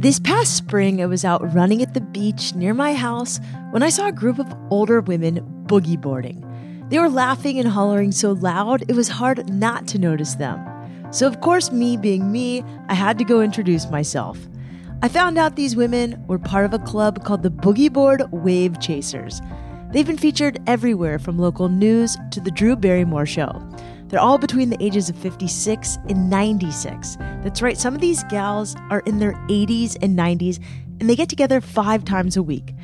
This past spring, I was out running at the beach near my house when I saw a group of older women boogie boarding. They were laughing and hollering so loud it was hard not to notice them. So, of course, me being me, I had to go introduce myself. I found out these women were part of a club called the Boogie Board Wave Chasers. They've been featured everywhere from local news to the Drew Barrymore show. They're all between the ages of 56 and 96. That's right, some of these gals are in their 80s and 90s, and they get together five times a week.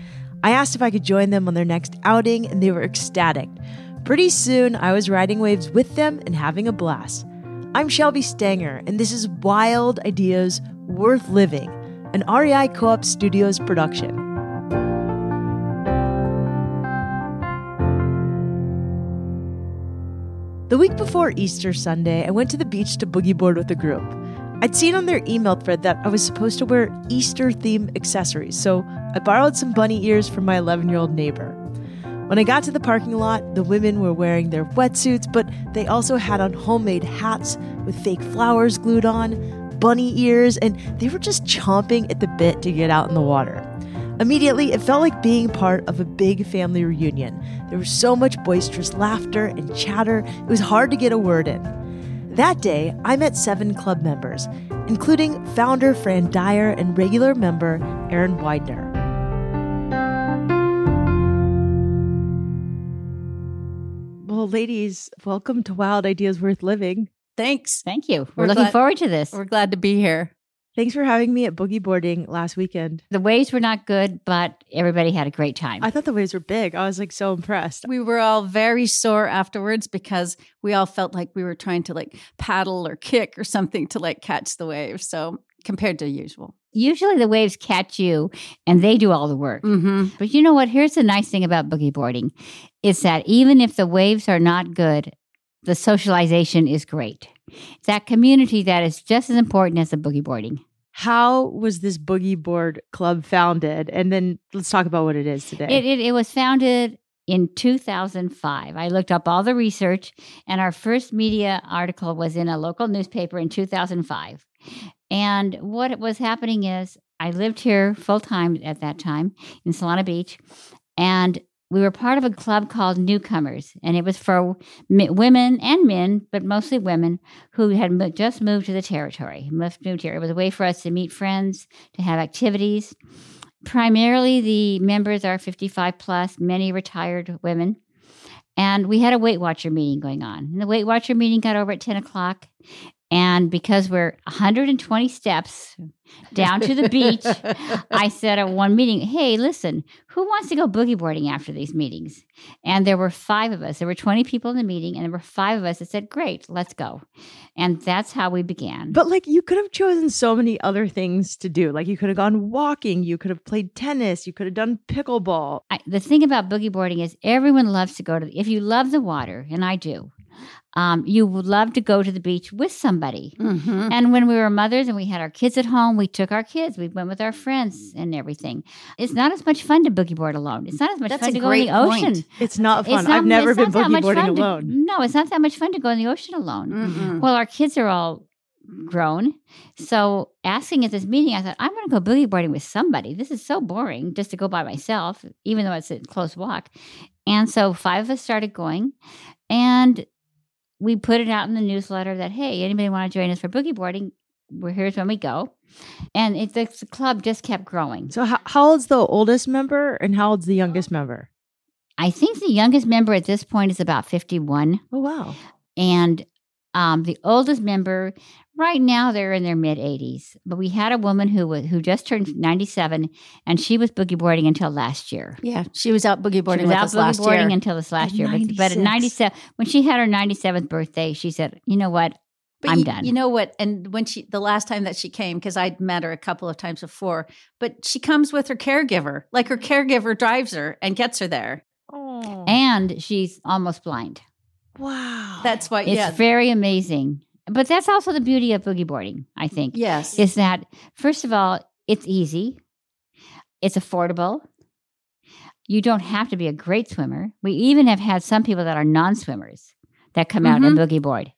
I asked if I could join them on their next outing, and they were ecstatic. Pretty soon, I was riding waves with them and having a blast. I'm Shelby Stanger, and this is Wild Ideas Worth Living, an REI Co op Studios production. The week before Easter Sunday, I went to the beach to boogie board with a group. I'd seen on their email thread that I was supposed to wear Easter themed accessories, so I borrowed some bunny ears from my 11 year old neighbor. When I got to the parking lot, the women were wearing their wetsuits, but they also had on homemade hats with fake flowers glued on, bunny ears, and they were just chomping at the bit to get out in the water. Immediately, it felt like being part of a big family reunion. There was so much boisterous laughter and chatter, it was hard to get a word in. That day, I met seven club members, including founder Fran Dyer and regular member Aaron Widener. Well, ladies, welcome to Wild Ideas Worth Living. Thanks. Thank you. We're, We're looking glad- forward to this. We're glad to be here. Thanks for having me at boogie boarding last weekend. The waves were not good, but everybody had a great time. I thought the waves were big. I was like so impressed. We were all very sore afterwards because we all felt like we were trying to like paddle or kick or something to like catch the waves. So compared to usual. Usually the waves catch you and they do all the work. Mm-hmm. But you know what? Here's the nice thing about boogie boarding is that even if the waves are not good, the socialization is great. It's that community that is just as important as the boogie boarding. How was this boogie board club founded? And then let's talk about what it is today. It, it, it was founded in 2005. I looked up all the research, and our first media article was in a local newspaper in 2005. And what was happening is I lived here full time at that time in Solana Beach, and we were part of a club called Newcomers, and it was for women and men, but mostly women who had mo- just moved to the territory. Moved moved here. It was a way for us to meet friends, to have activities. Primarily, the members are 55 plus, many retired women. And we had a Weight Watcher meeting going on. And the Weight Watcher meeting got over at 10 o'clock. And because we're 120 steps down to the beach, I said at one meeting, hey, listen, who wants to go boogie boarding after these meetings? And there were five of us. There were 20 people in the meeting, and there were five of us that said, great, let's go. And that's how we began. but like you could have chosen so many other things to do. Like you could have gone walking, you could have played tennis, you could have done pickleball. I, the thing about boogie boarding is everyone loves to go to, if you love the water, and I do, um, you would love to go to the beach with somebody. Mm-hmm. And when we were mothers and we had our kids at home, we took our kids. We went with our friends and everything. It's not as much fun to boogie board alone. It's not as much That's fun to go in the great ocean. It's not fun. It's not- I've never been that boogie much boarding fun to- alone. no, it's not that much fun to go in the ocean alone. Mm-mm. Well, our kids are all grown. So asking at this meeting, I thought, I'm going to go boogie boarding with somebody. This is so boring just to go by myself, even though it's a close walk. And so five of us started going. And we put it out in the newsletter that, hey, anybody want to join us for boogie boarding? We're here's when we go. And it, the, the club just kept growing. So how, how old's the oldest member and how old's the oh. youngest member? I think the youngest member at this point is about 51. Oh wow. and um, the oldest member right now they're in their mid 80s but we had a woman who was who just turned 97 and she was boogie boarding until last year Yeah, she was out boogie boarding she was with out us boogie last boarding year. until this last At year but, but at 97 when she had her 97th birthday she said you know what But I'm you, done. You know what? And when she, the last time that she came, because I'd met her a couple of times before, but she comes with her caregiver. Like her caregiver drives her and gets her there. Oh. and she's almost blind wow. That's why, it's yeah. very amazing but that's also the beauty of boogie boarding i think yes. is that first of all, it's easy, it's affordable. You don't have to be a great swimmer. We even have had some people that are non-swimmers that come out and mm-hmm. boogie board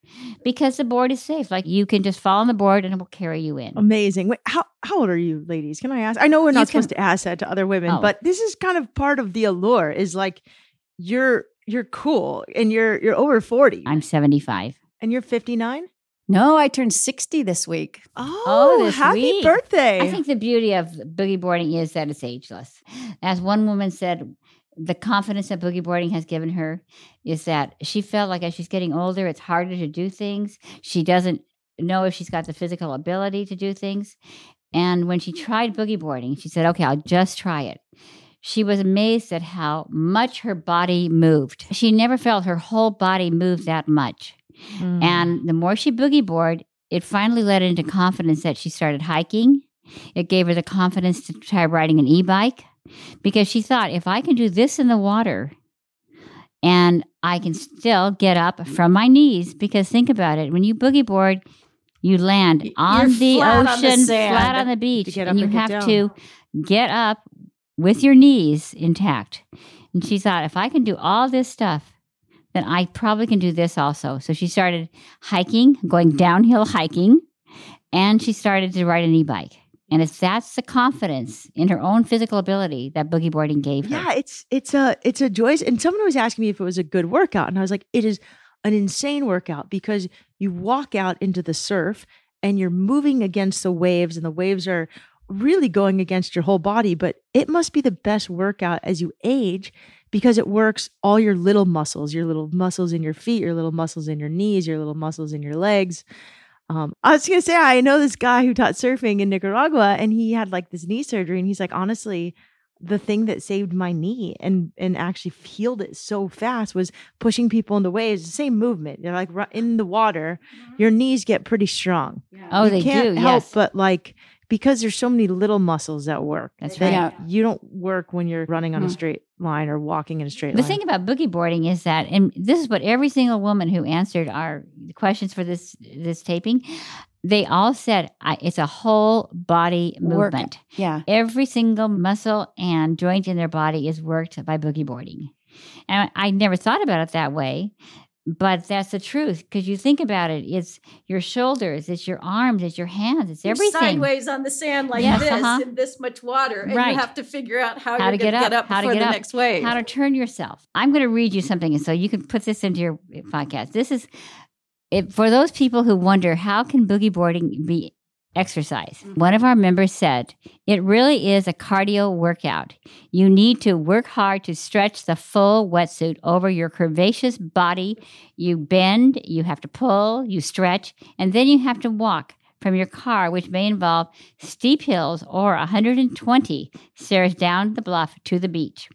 because the board is safe. Like you can just fall on the board and it will carry you in. Amazing. Wait, how how old are you, ladies? Can I ask? I know we're You not can- supposed to ask that to other women, Oh. but this is kind of part of the allure. Is like you're you're cool and you're you're over forty I'm 75. and you're fifty nine. No, I turned 60 this week. Oh, oh, this happy week. birthday! I think the beauty of boogie boarding is that it's ageless. As one woman said, the confidence that boogie boarding has given her is that she felt like as she's getting older, it's harder to do things. She doesn't know if she's got the physical ability to do things. And when she tried boogie boarding, she said, okay, I'll just try it. She was amazed at how much her body moved. She never felt her whole body move that much. Mm. And the more she boogie board, it finally led into confidence that she started hiking. It gave her the confidence to try riding an e bike because she thought, if I can do this in the water and I can still get up from my knees, because think about it when you boogie board, you land on you're the flat on the ocean, flat on the beach, and you and have down. to get up with your knees intact. And she thought, if I can do all this stuff, then I probably can do this also. So she started hiking, going downhill hiking, and she started to ride an e bike. And it's that's the confidence in her own physical ability that boogie boarding gave her. Yeah, it's it's a it's a joy. And someone was asking me if it was a good workout, and I was like, it is an insane workout because you walk out into the surf and you're moving against the waves, and the waves are really going against your whole body. But it must be the best workout as you age because it works all your little muscles, your little muscles in your feet, your little muscles in your knees, your little muscles in your legs. Um, I was gonna say I know this guy who taught surfing in Nicaragua, and he had like this knee surgery, and he's like, honestly, the thing that saved my knee and and actually healed it so fast was pushing people in the waves. The same movement, you're like in the water, your knees get pretty strong. Oh, you they can't do. help yes. but like because there's so many little muscles that work. That's that right. Yeah. You don't work when you're running on a Mhm. straight line or walking in a straight The line. The thing about boogie boarding is that, and this is what every single woman who answered our questions for this this taping, they all said I, it's a whole body Work. movement. Yeah. Every single muscle and joint in their body is worked by boogie boarding, and I, I never thought about it that way. But that's the truth because you think about it, it's your shoulders, it's your arms, it's your hands, it's You're everything. sideways on the sand like Yes, this uh-huh. in this much water, and Right. you have to figure out how, How to get up, get up how to get the up, next wave. how to turn yourself. I'm going to read you something, and so you can put this into your podcast. This is it, for those people who wonder how can boogie boarding be exercise. One of our members said, "It really is a cardio workout. You need to work hard to stretch the full wetsuit over your curvaceous body. You bend, you have to pull, you stretch, and then you have to walk." From your car, which may involve steep hills or 120 stairs down the bluff to the beach,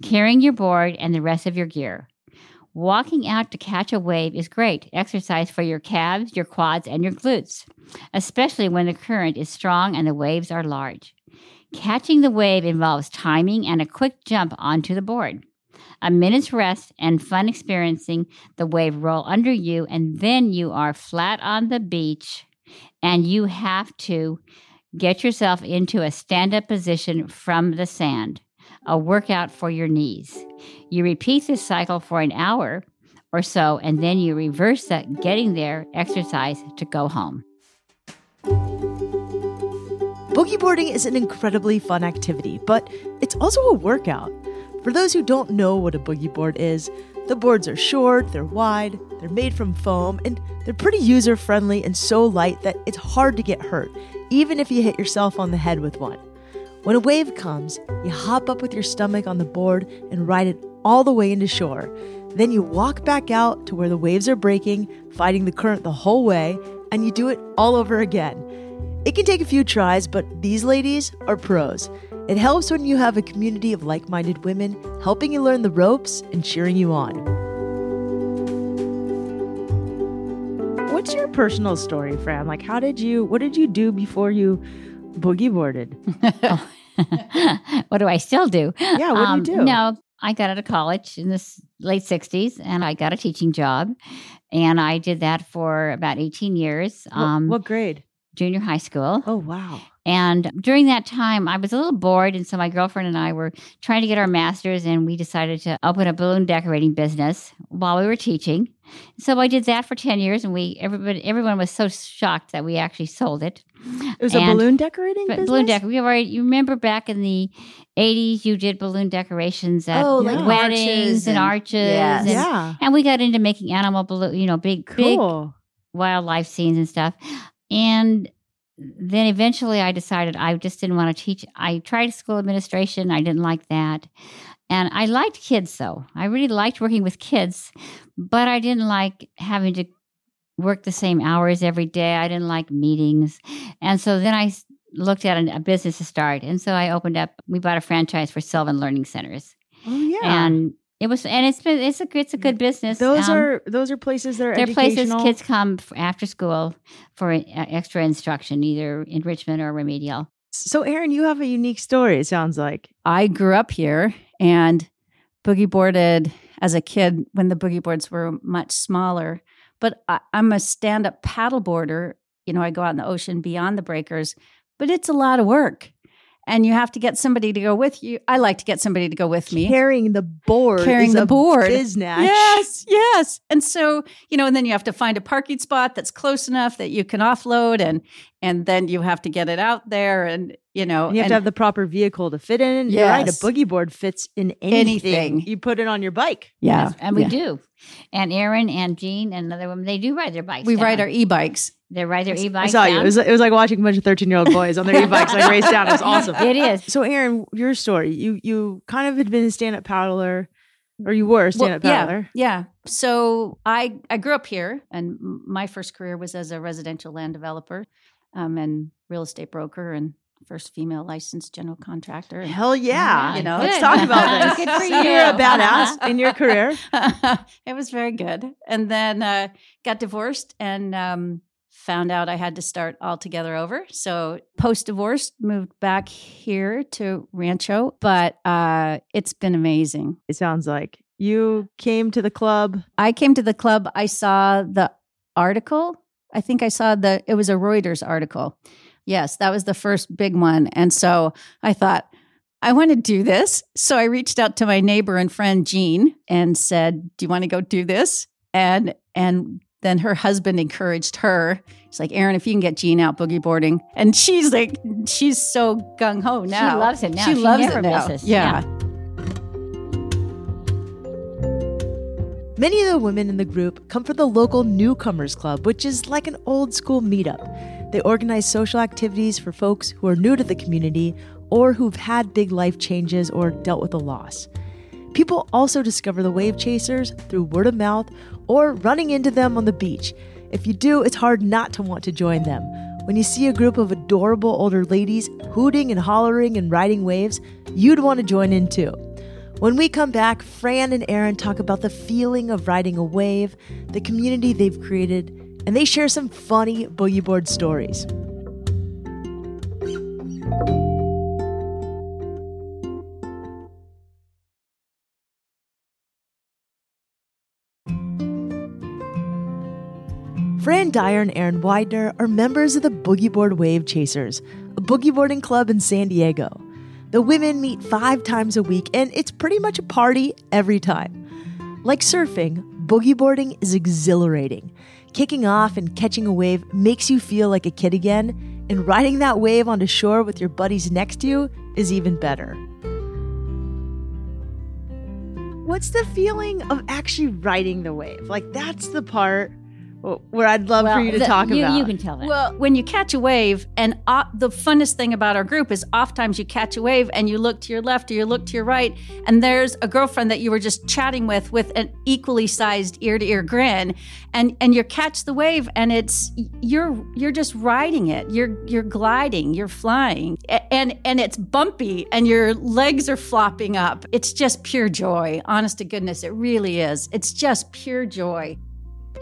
carrying your board and the rest of your gear. Walking out to catch a wave is great exercise for your calves, your quads, and your glutes, especially when the current is strong and the waves are large. Catching the wave involves timing and a quick jump onto the board. A minute's rest and fun experiencing the wave roll under you, and then you are flat on the beach and you have to get yourself into a stand up position from the sand, a workout for your knees. You repeat this cycle for an hour or so, and then you reverse that getting there exercise to go home. Boogie boarding is an incredibly fun activity, but it's also a workout. For those who don't know what a boogie board is, the boards are short, they're wide, they're made from foam, and they're pretty user friendly and so light that it's hard to get hurt, even if you hit yourself on the head with one. When a wave comes, you hop up with your stomach on the board and ride it all the way into shore. Then you walk back out to where the waves are breaking, fighting the current the whole way, and you do it all over again. It can take a few tries, but these ladies are pros. It helps when you have a community of like minded women helping you learn the ropes and cheering you on. What's your personal story, Fran? Like, how did you, what did you do before you boogie boarded? what do I still do? Yeah, what do you do? Um, No, I got out of college in the late 60s and I got a teaching job. And I did that for about 18 years, What- um, what grade? junior high school. Oh, wow. And during that time, I was a little bored. And so my girlfriend and I were trying to get our master's, and we decided to open a balloon decorating business while we were teaching. So I did that for 10 years and we everybody everyone was so shocked that we actually sold it. It was a balloon decorating business. balloon decor. We already you remember back in the 80s you did balloon decorations at Oh, like weddings arches and, and- arches Yes. and, Yeah. and we got into making animal balloon, you know, big big Cool. wildlife scenes and stuff. And then eventually I decided I just didn't want to teach. I tried school administration. I didn't like that. And I liked kids though. I really liked working with kids, but I didn't like having to work the same hours every day. I didn't like meetings. And so then I looked at a, business to start. And so I opened up, we bought a franchise for Sylvan Learning Centers. Oh yeah. And it was, and it's been, it's a, it's a good business. those Um, are those are places that are there are places kids come after school for uh, extra instruction, either enrichment or remedial. So, Aaron, you have a unique story. It sounds like. I grew up here and boogie boarded as a kid when the boogie boards were much smaller. But I, I'm a stand up paddle boarder. You know, I go out in the ocean beyond the breakers, but it's a lot of work. And you have to get somebody to go with you. I like to get somebody to go with me. Carrying the board. Carrying is the a board. Biznatch. Yes, yes. And so, you know, and then you have to find a parking spot that's close enough that you can offload and and then you have to get it out there and you know And you have and to have the proper vehicle to fit in. You're right. A boogie board fits in anything. Anything. You put it on your bike. yeah. Yes, and we yeah. do. And Aaron and Jean and another woman, they do ride their bikes. We down. ride our e-bikes. They ride their e-bikes. I saw you. It was, it was like watching a bunch of 13 year old boys on their e bikes like race down. It was awesome. It is. So, Aaron, your story. You you kind of had been a stand up paddler, or you were a stand up Well, yeah, paddler. Yeah. So I I grew up here, and my first career was as a residential land developer, um, and real estate broker, and first female licensed general contractor. And Hell yeah. You know, let's talk about this. Good for So you. You're a badass in your career. it was very good, and then uh, got divorced and. Um, Found out I had to start all together over. So, post divorce, moved back here to Rancho, but uh, it's been amazing. It sounds like you came to the club. I came to the club. I saw the article. I think I saw the, it was a Reuters article. Yes, that was the first big one. And so I thought, I want to do this. So I reached out to my neighbor and friend Jean and said, "Do you want to go do this?" And and then her husband encouraged her. He's like, "Aaron, if you can get Jean out boogie boarding," and she's like, she's so gung ho now. She loves it now. She, She loves never it now. misses. Yeah. Many of the women in the group come from the local Newcomers Club, which is like an old school meetup. They organize social activities for folks who are new to the community or who've had big life changes or dealt with a loss. People also discover the wave chasers through word of mouth or running into them on the beach. If you do, it's hard not to want to join them. When you see a group of adorable older ladies hooting and hollering and riding waves, you'd want to join in too. When we come back, Fran and Aaron talk about the feeling of riding a wave, the community they've created, and they share some funny boogie board stories. Fran Dyer and Aaron Widener are members of the Boogie Board Wave Chasers, a boogie boarding club in San Diego. The women meet five times a week, and it's pretty much a party every time. Like surfing, boogie boarding is exhilarating. Kicking off and catching a wave makes you feel like a kid again, and riding that wave onto shore with your buddies next to you is even better. What's the feeling of actually riding the wave? Like, that's the part where I'd love for you to the- talk you, about. You can tell that. Well, when you catch a wave, and uh, the funnest thing about our group is oftentimes you catch a wave and you look to your left or you look to your right, and there's a girlfriend that you were just chatting with with an equally sized ear to ear grin, and and you catch the wave, and it's you're you're just riding it, you're you're gliding, you're flying, and and it's bumpy, and your legs are flopping up. It's just pure joy. Honest to goodness, it really is. It's just pure joy.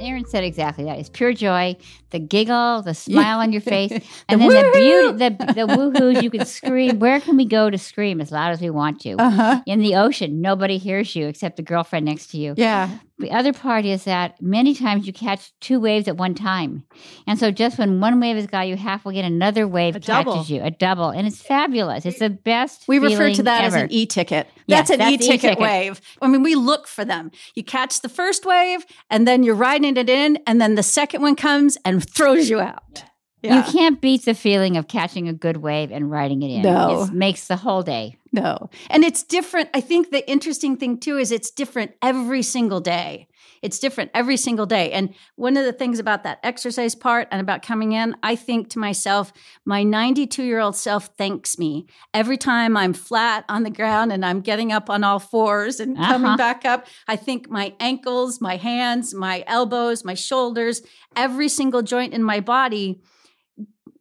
Aaron said exactly that. It's pure joy, the giggle, the smile on your face, and The then the woohoo! beauty, the the woohoos. You can scream. Where can we go to scream as loud as we want to? Uh huh. In the ocean, nobody hears you except the girlfriend next to you. Yeah. The other part is that many times you catch two waves at one time. And so just when one wave has got you halfway in, another wave A catches double. you, a double. And it's fabulous. It's the best. We refer to that as an e-ticket. Yes, That's an e-ticket, e-ticket. wave. I mean, we look for them. You catch the first wave and then you're riding it in and then the second one comes and throws you out. You can't beat the feeling of catching a good wave and riding it in. No. It makes the whole day. No. And it's different. I think the interesting thing too is it's different every single day. It's different every single day. And one of the things about that exercise part and about coming in, I think to myself, my 92 year old self thanks me every time I'm flat on the ground and I'm getting up on all fours and coming Uh-huh. back up. I think my ankles, my hands, my elbows, my shoulders, every single joint in my body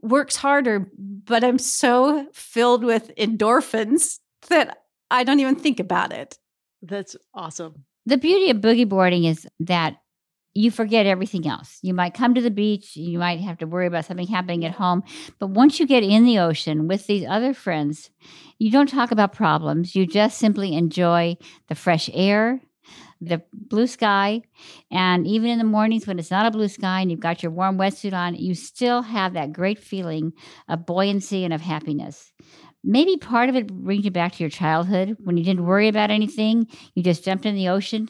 works harder, but I'm so filled with endorphins that I don't even think about it. That's awesome. The beauty of boogie boarding is that you forget everything else. You might come to the beach, you might have to worry about something happening at home, but once you get in the ocean with these other friends, you don't talk about problems. You just simply enjoy the fresh air, the blue sky, and even in the mornings when it's not a blue sky and you've got your warm wetsuit on, you still have that great feeling of buoyancy and of happiness. Maybe part of it brings you back to your childhood when you didn't worry about anything. You just jumped in the ocean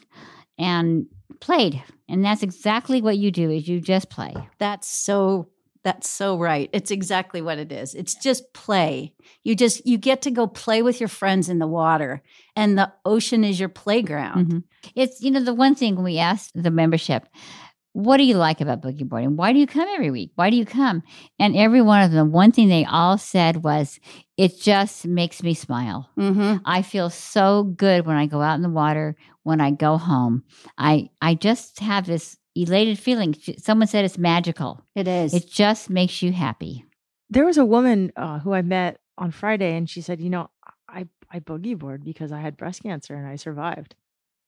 and played. And that's exactly what you do is you just play. That's so that's so right. It's exactly what it is. It's just play. You just you get to go play with your friends in the water and the ocean is your playground. Mhm. It's you know the one thing we asked the membership, what do you like about boogie boarding? Why do you come every week? Why do you come? And every one of them, one thing they all said was, it just makes me smile. Mhm. I feel so good when I go out in the water, when I go home. I I just have this elated feeling. Someone said it's magical. It is. It just makes you happy. There was a woman uh, who I met on Friday, and she said, "You know, I I boogie board because I had breast cancer and I survived."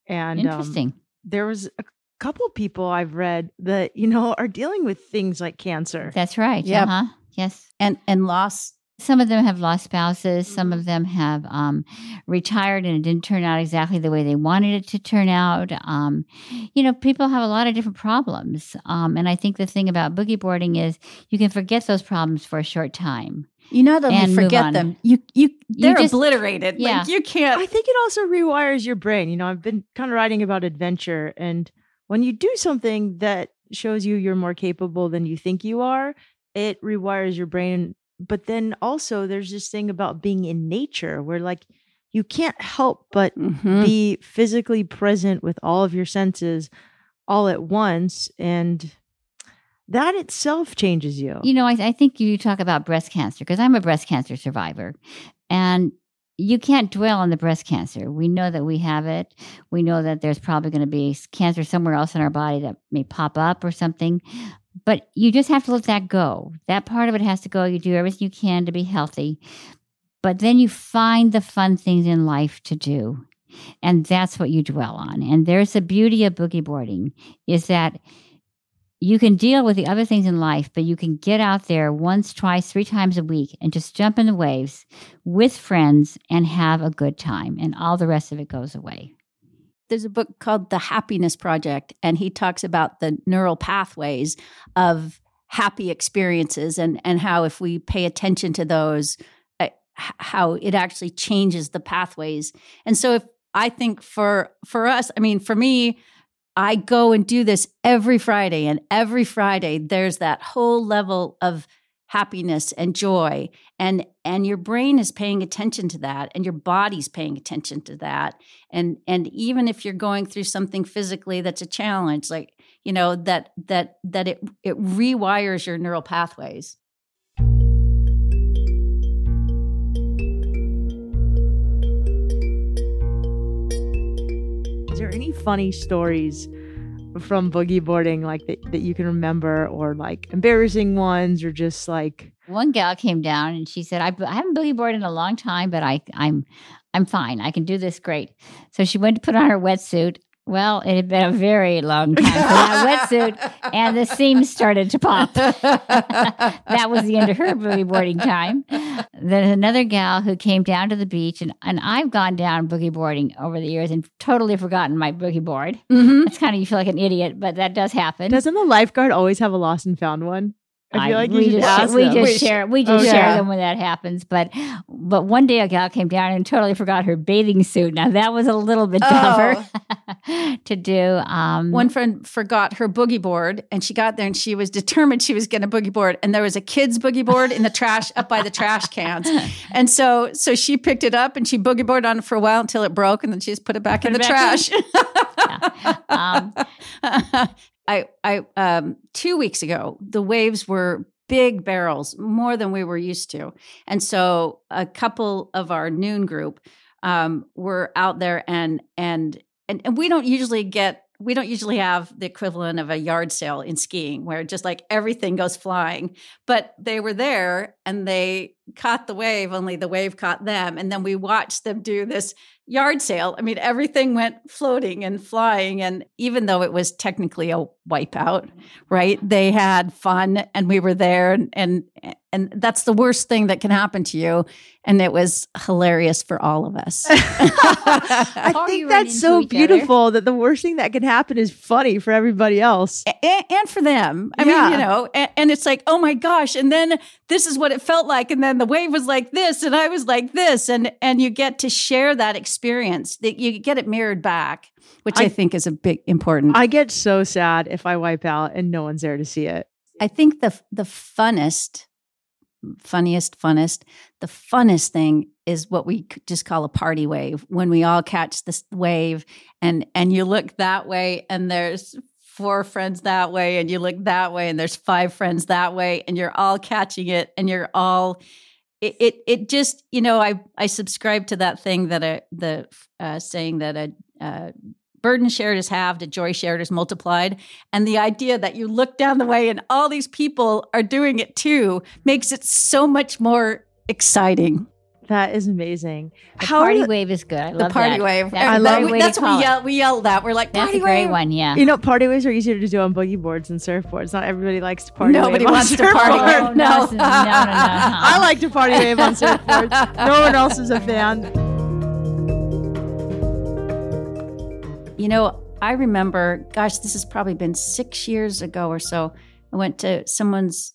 And um, Interesting. there was a couple people I've read that you know are dealing with things like cancer. That's right. Yep. Uh-huh. Yes. and and loss Some of them have lost spouses. Some of them have um, retired and it didn't turn out exactly the way they wanted it to turn out. Um, you know, people have a lot of different problems. Um, and I think the thing about boogie boarding is you can forget those problems for a short time. you not only And move forget them, you you they're just- obliterated. yeah. Like you can't I think it also rewires your brain. You know, I've been kind of writing about adventure, and when you do something that shows you you're more capable than you think you are, it rewires your brain. But then also, there's this thing about being in nature where, like, you can't help but Mhm. be physically present with all of your senses all at once. And that itself changes you. You know, I, I think you talk about breast cancer because I'm a breast cancer survivor. And you can't dwell on the breast cancer. We know that we have it. We know that there's probably going to be cancer somewhere else in our body that may pop up or something. But you just have to let that go. That part of it has to go. You do everything you can to be healthy. But then you find the fun things in life to do. And that's what you dwell on. And there's the beauty of boogie boarding is that you can deal with the other things in life, but you can get out there once, twice, three times a week and just jump in the waves with friends and have a good time. And all the rest of it goes away. There's a book called The Happiness Project, and he talks about the neural pathways of happy experiences and and how if we pay attention to those, uh, how it actually changes the pathways. And so, if I think for for us, I mean, for me. I go and do this every Friday, and every Friday there's that whole level of happiness and joy. And and your brain is paying attention to that and your body's paying attention to that. And and even if you're going through something physically that's a challenge like you know that that that it it rewires your neural pathways. Is there any funny stories from boogie boarding like that, that you can remember or like embarrassing ones or just like One gal came down and she said, I, I haven't boogie boarded in a long time, but I, I'm, I'm fine. I can do this great. So she went to put on her wetsuit, Well, it had been a very long time for that wetsuit, and the seams started to pop. that was the end of her boogie boarding time. There's another gal who came down to the beach, and, and I've gone down boogie boarding over the years and totally forgotten my boogie board. Mhm. It's kind of, you feel like an idiot, but that does happen. Doesn't the lifeguard always have a lost and found one? I feel like you we just, we just share we just share them when that happens. But but one day a gal came down and totally forgot her bathing suit. Now that was a little bit tougher to do. Um, One friend forgot her boogie board and she got there and she was determined she was going to boogie board. And there was a kid's boogie board in the trash up by the trash cans. And so so she picked it up and she boogie boarded on it for a while until it broke and then she just put it back in Put the back trash. um, I I um 2 weeks ago the waves were big barrels more than we were used to. And so a couple of our noon group um were out there and and and, and we don't usually get we don't usually have the equivalent of a yard sale in skiing where just like everything goes flying but they were there and they caught the wave only the wave caught them and then we watched them do this yard sale i mean everything went floating and flying and even though it was technically a wipeout right mm-hmm. they had fun and we were there and and and that's the worst thing that can happen to you and it was hilarious for all of us I think that's so into other. beautiful that the worst thing that can happen is funny for everybody else. and, and for them. I Yeah. mean, you know, and, and it's like, oh my gosh, and then this is what it felt like, and then the wave was like this, and I was like this, and and you get to share that experience. That you get it mirrored back, which I, I- think is a big important. I, I get so sad if I wipe out and no one's there to see it. I think the the funnest, funniest, funnest, the funnest thing is what we just call a party wave when we all catch this wave and and you look that way and there's four friends that way and you look that way and there's five friends that way and you're all catching it and you're all it it, it just you know i i subscribe to that thing that a the uh, saying that a uh, burden shared is halved a joy shared is multiplied. And the idea that you look down the way and all these people are doing it too makes it so much more exciting That is amazing. the How party do- wave is good. I the love party that. wave That's I a love great it. way that's what we yell we yelled that we're like That's party a great wave. one. Yeah. You know, party waves are easier to do on boogie boards and surfboards. Not everybody likes to party. Nobody wave on wants to party Oh, no, No. no, no, no, no. I like to party wave on surfboards. No one else is a fan. You know, I remember, gosh, this has probably been six years ago or so. I went to someone's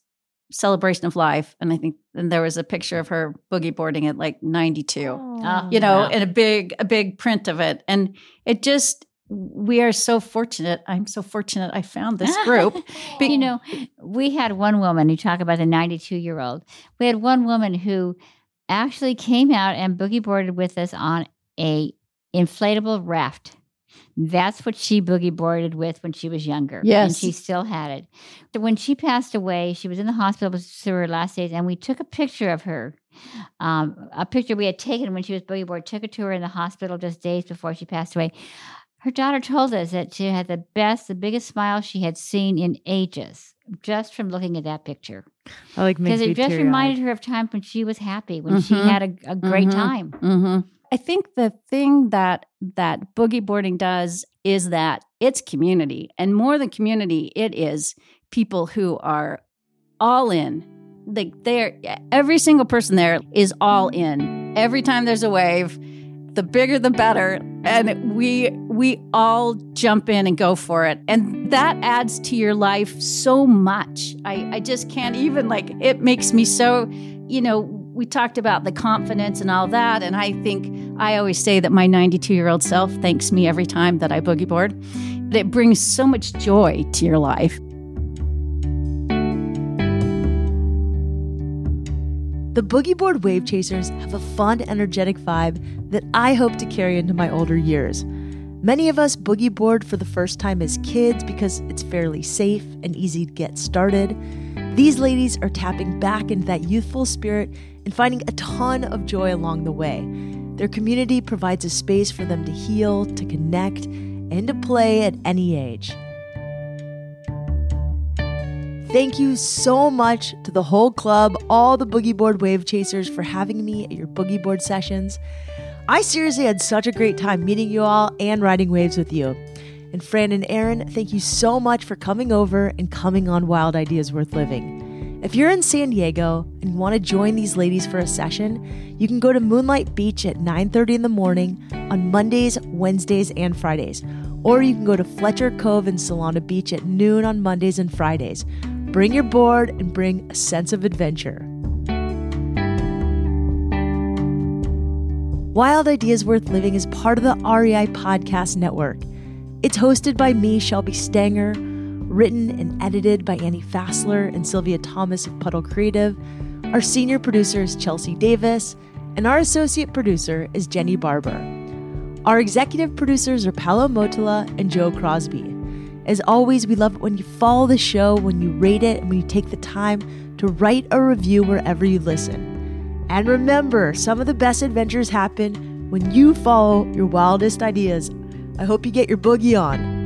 celebration of life, and I think and there was a picture of her boogie boarding at like 92. Oh, you know, wow. and a big, a big print of it. And it just, we are so fortunate. I'm so fortunate I found this group. but, you know, we had one woman who talk about the 92 year old. We had one woman who actually came out and boogie boarded with us on a inflatable raft. That's what she boogie boarded with when she was younger. And she still had it. So when she passed away, she was in the hospital through her last days, and we took a picture of her. Um, a picture we had taken when she was boogie board, took it to her in the hospital just days before she passed away. Her daughter told us that she had the best, the biggest smile she had seen in ages, just from looking at that picture. I like Because it just reminded her of times when she was happy, when she Mhm. had a, a great Mhm. time. hmm I think the thing that that boogie boarding does is that it's community, and more than community, it is people who are all in. They they're every single person there is all in. Every time there's a wave, the bigger the better, and we we all jump in and go for it, and that adds to your life so much. I I just can't even like it makes me so you know, we talked about the confidence and all that. And I think I always say that my 92 year old self thanks me every time that I boogie board. It brings so much joy to your life. The Boogie Board Wave Chasers have a fun, energetic vibe that I hope to carry into my older years. Many of us boogie board for the first time as kids because it's fairly safe and easy to get started. These ladies are tapping back into that youthful spirit and finding a ton of joy along the way. Their community provides a space for them to heal, to connect, and to play at any age. Thank you so much to the whole club, all the Boogie Board Wave Chasers, for having me at your Boogie Board sessions. I seriously had such a great time meeting you all and riding waves with you. And Fran and Aaron, thank you so much for coming over and coming on Wild Ideas Worth Living. If you're in San Diego and want to join these ladies for a session, you can go to Moonlight Beach at 9:30 in the morning on Mondays, Wednesdays, and Fridays. Or you can go to Fletcher Cove and Solana Beach at noon on Mondays and Fridays. Bring your board and bring a sense of adventure. Wild Ideas Worth Living is part of the REI Podcast Network. It's hosted by me, Shelby Stanger written and edited by Annie Fassler and Sylvia Thomas of Puddle Creative. Our senior producer is Chelsea Davis, and our associate producer is Jenny Barber. Our executive producers are Paolo Motola and Joe Crosby. As always, we love it when you follow the show, when you rate it, and when you take the time to write a review wherever you listen. And remember, some of the best adventures happen when you follow your wildest ideas. I hope you get your boogie on.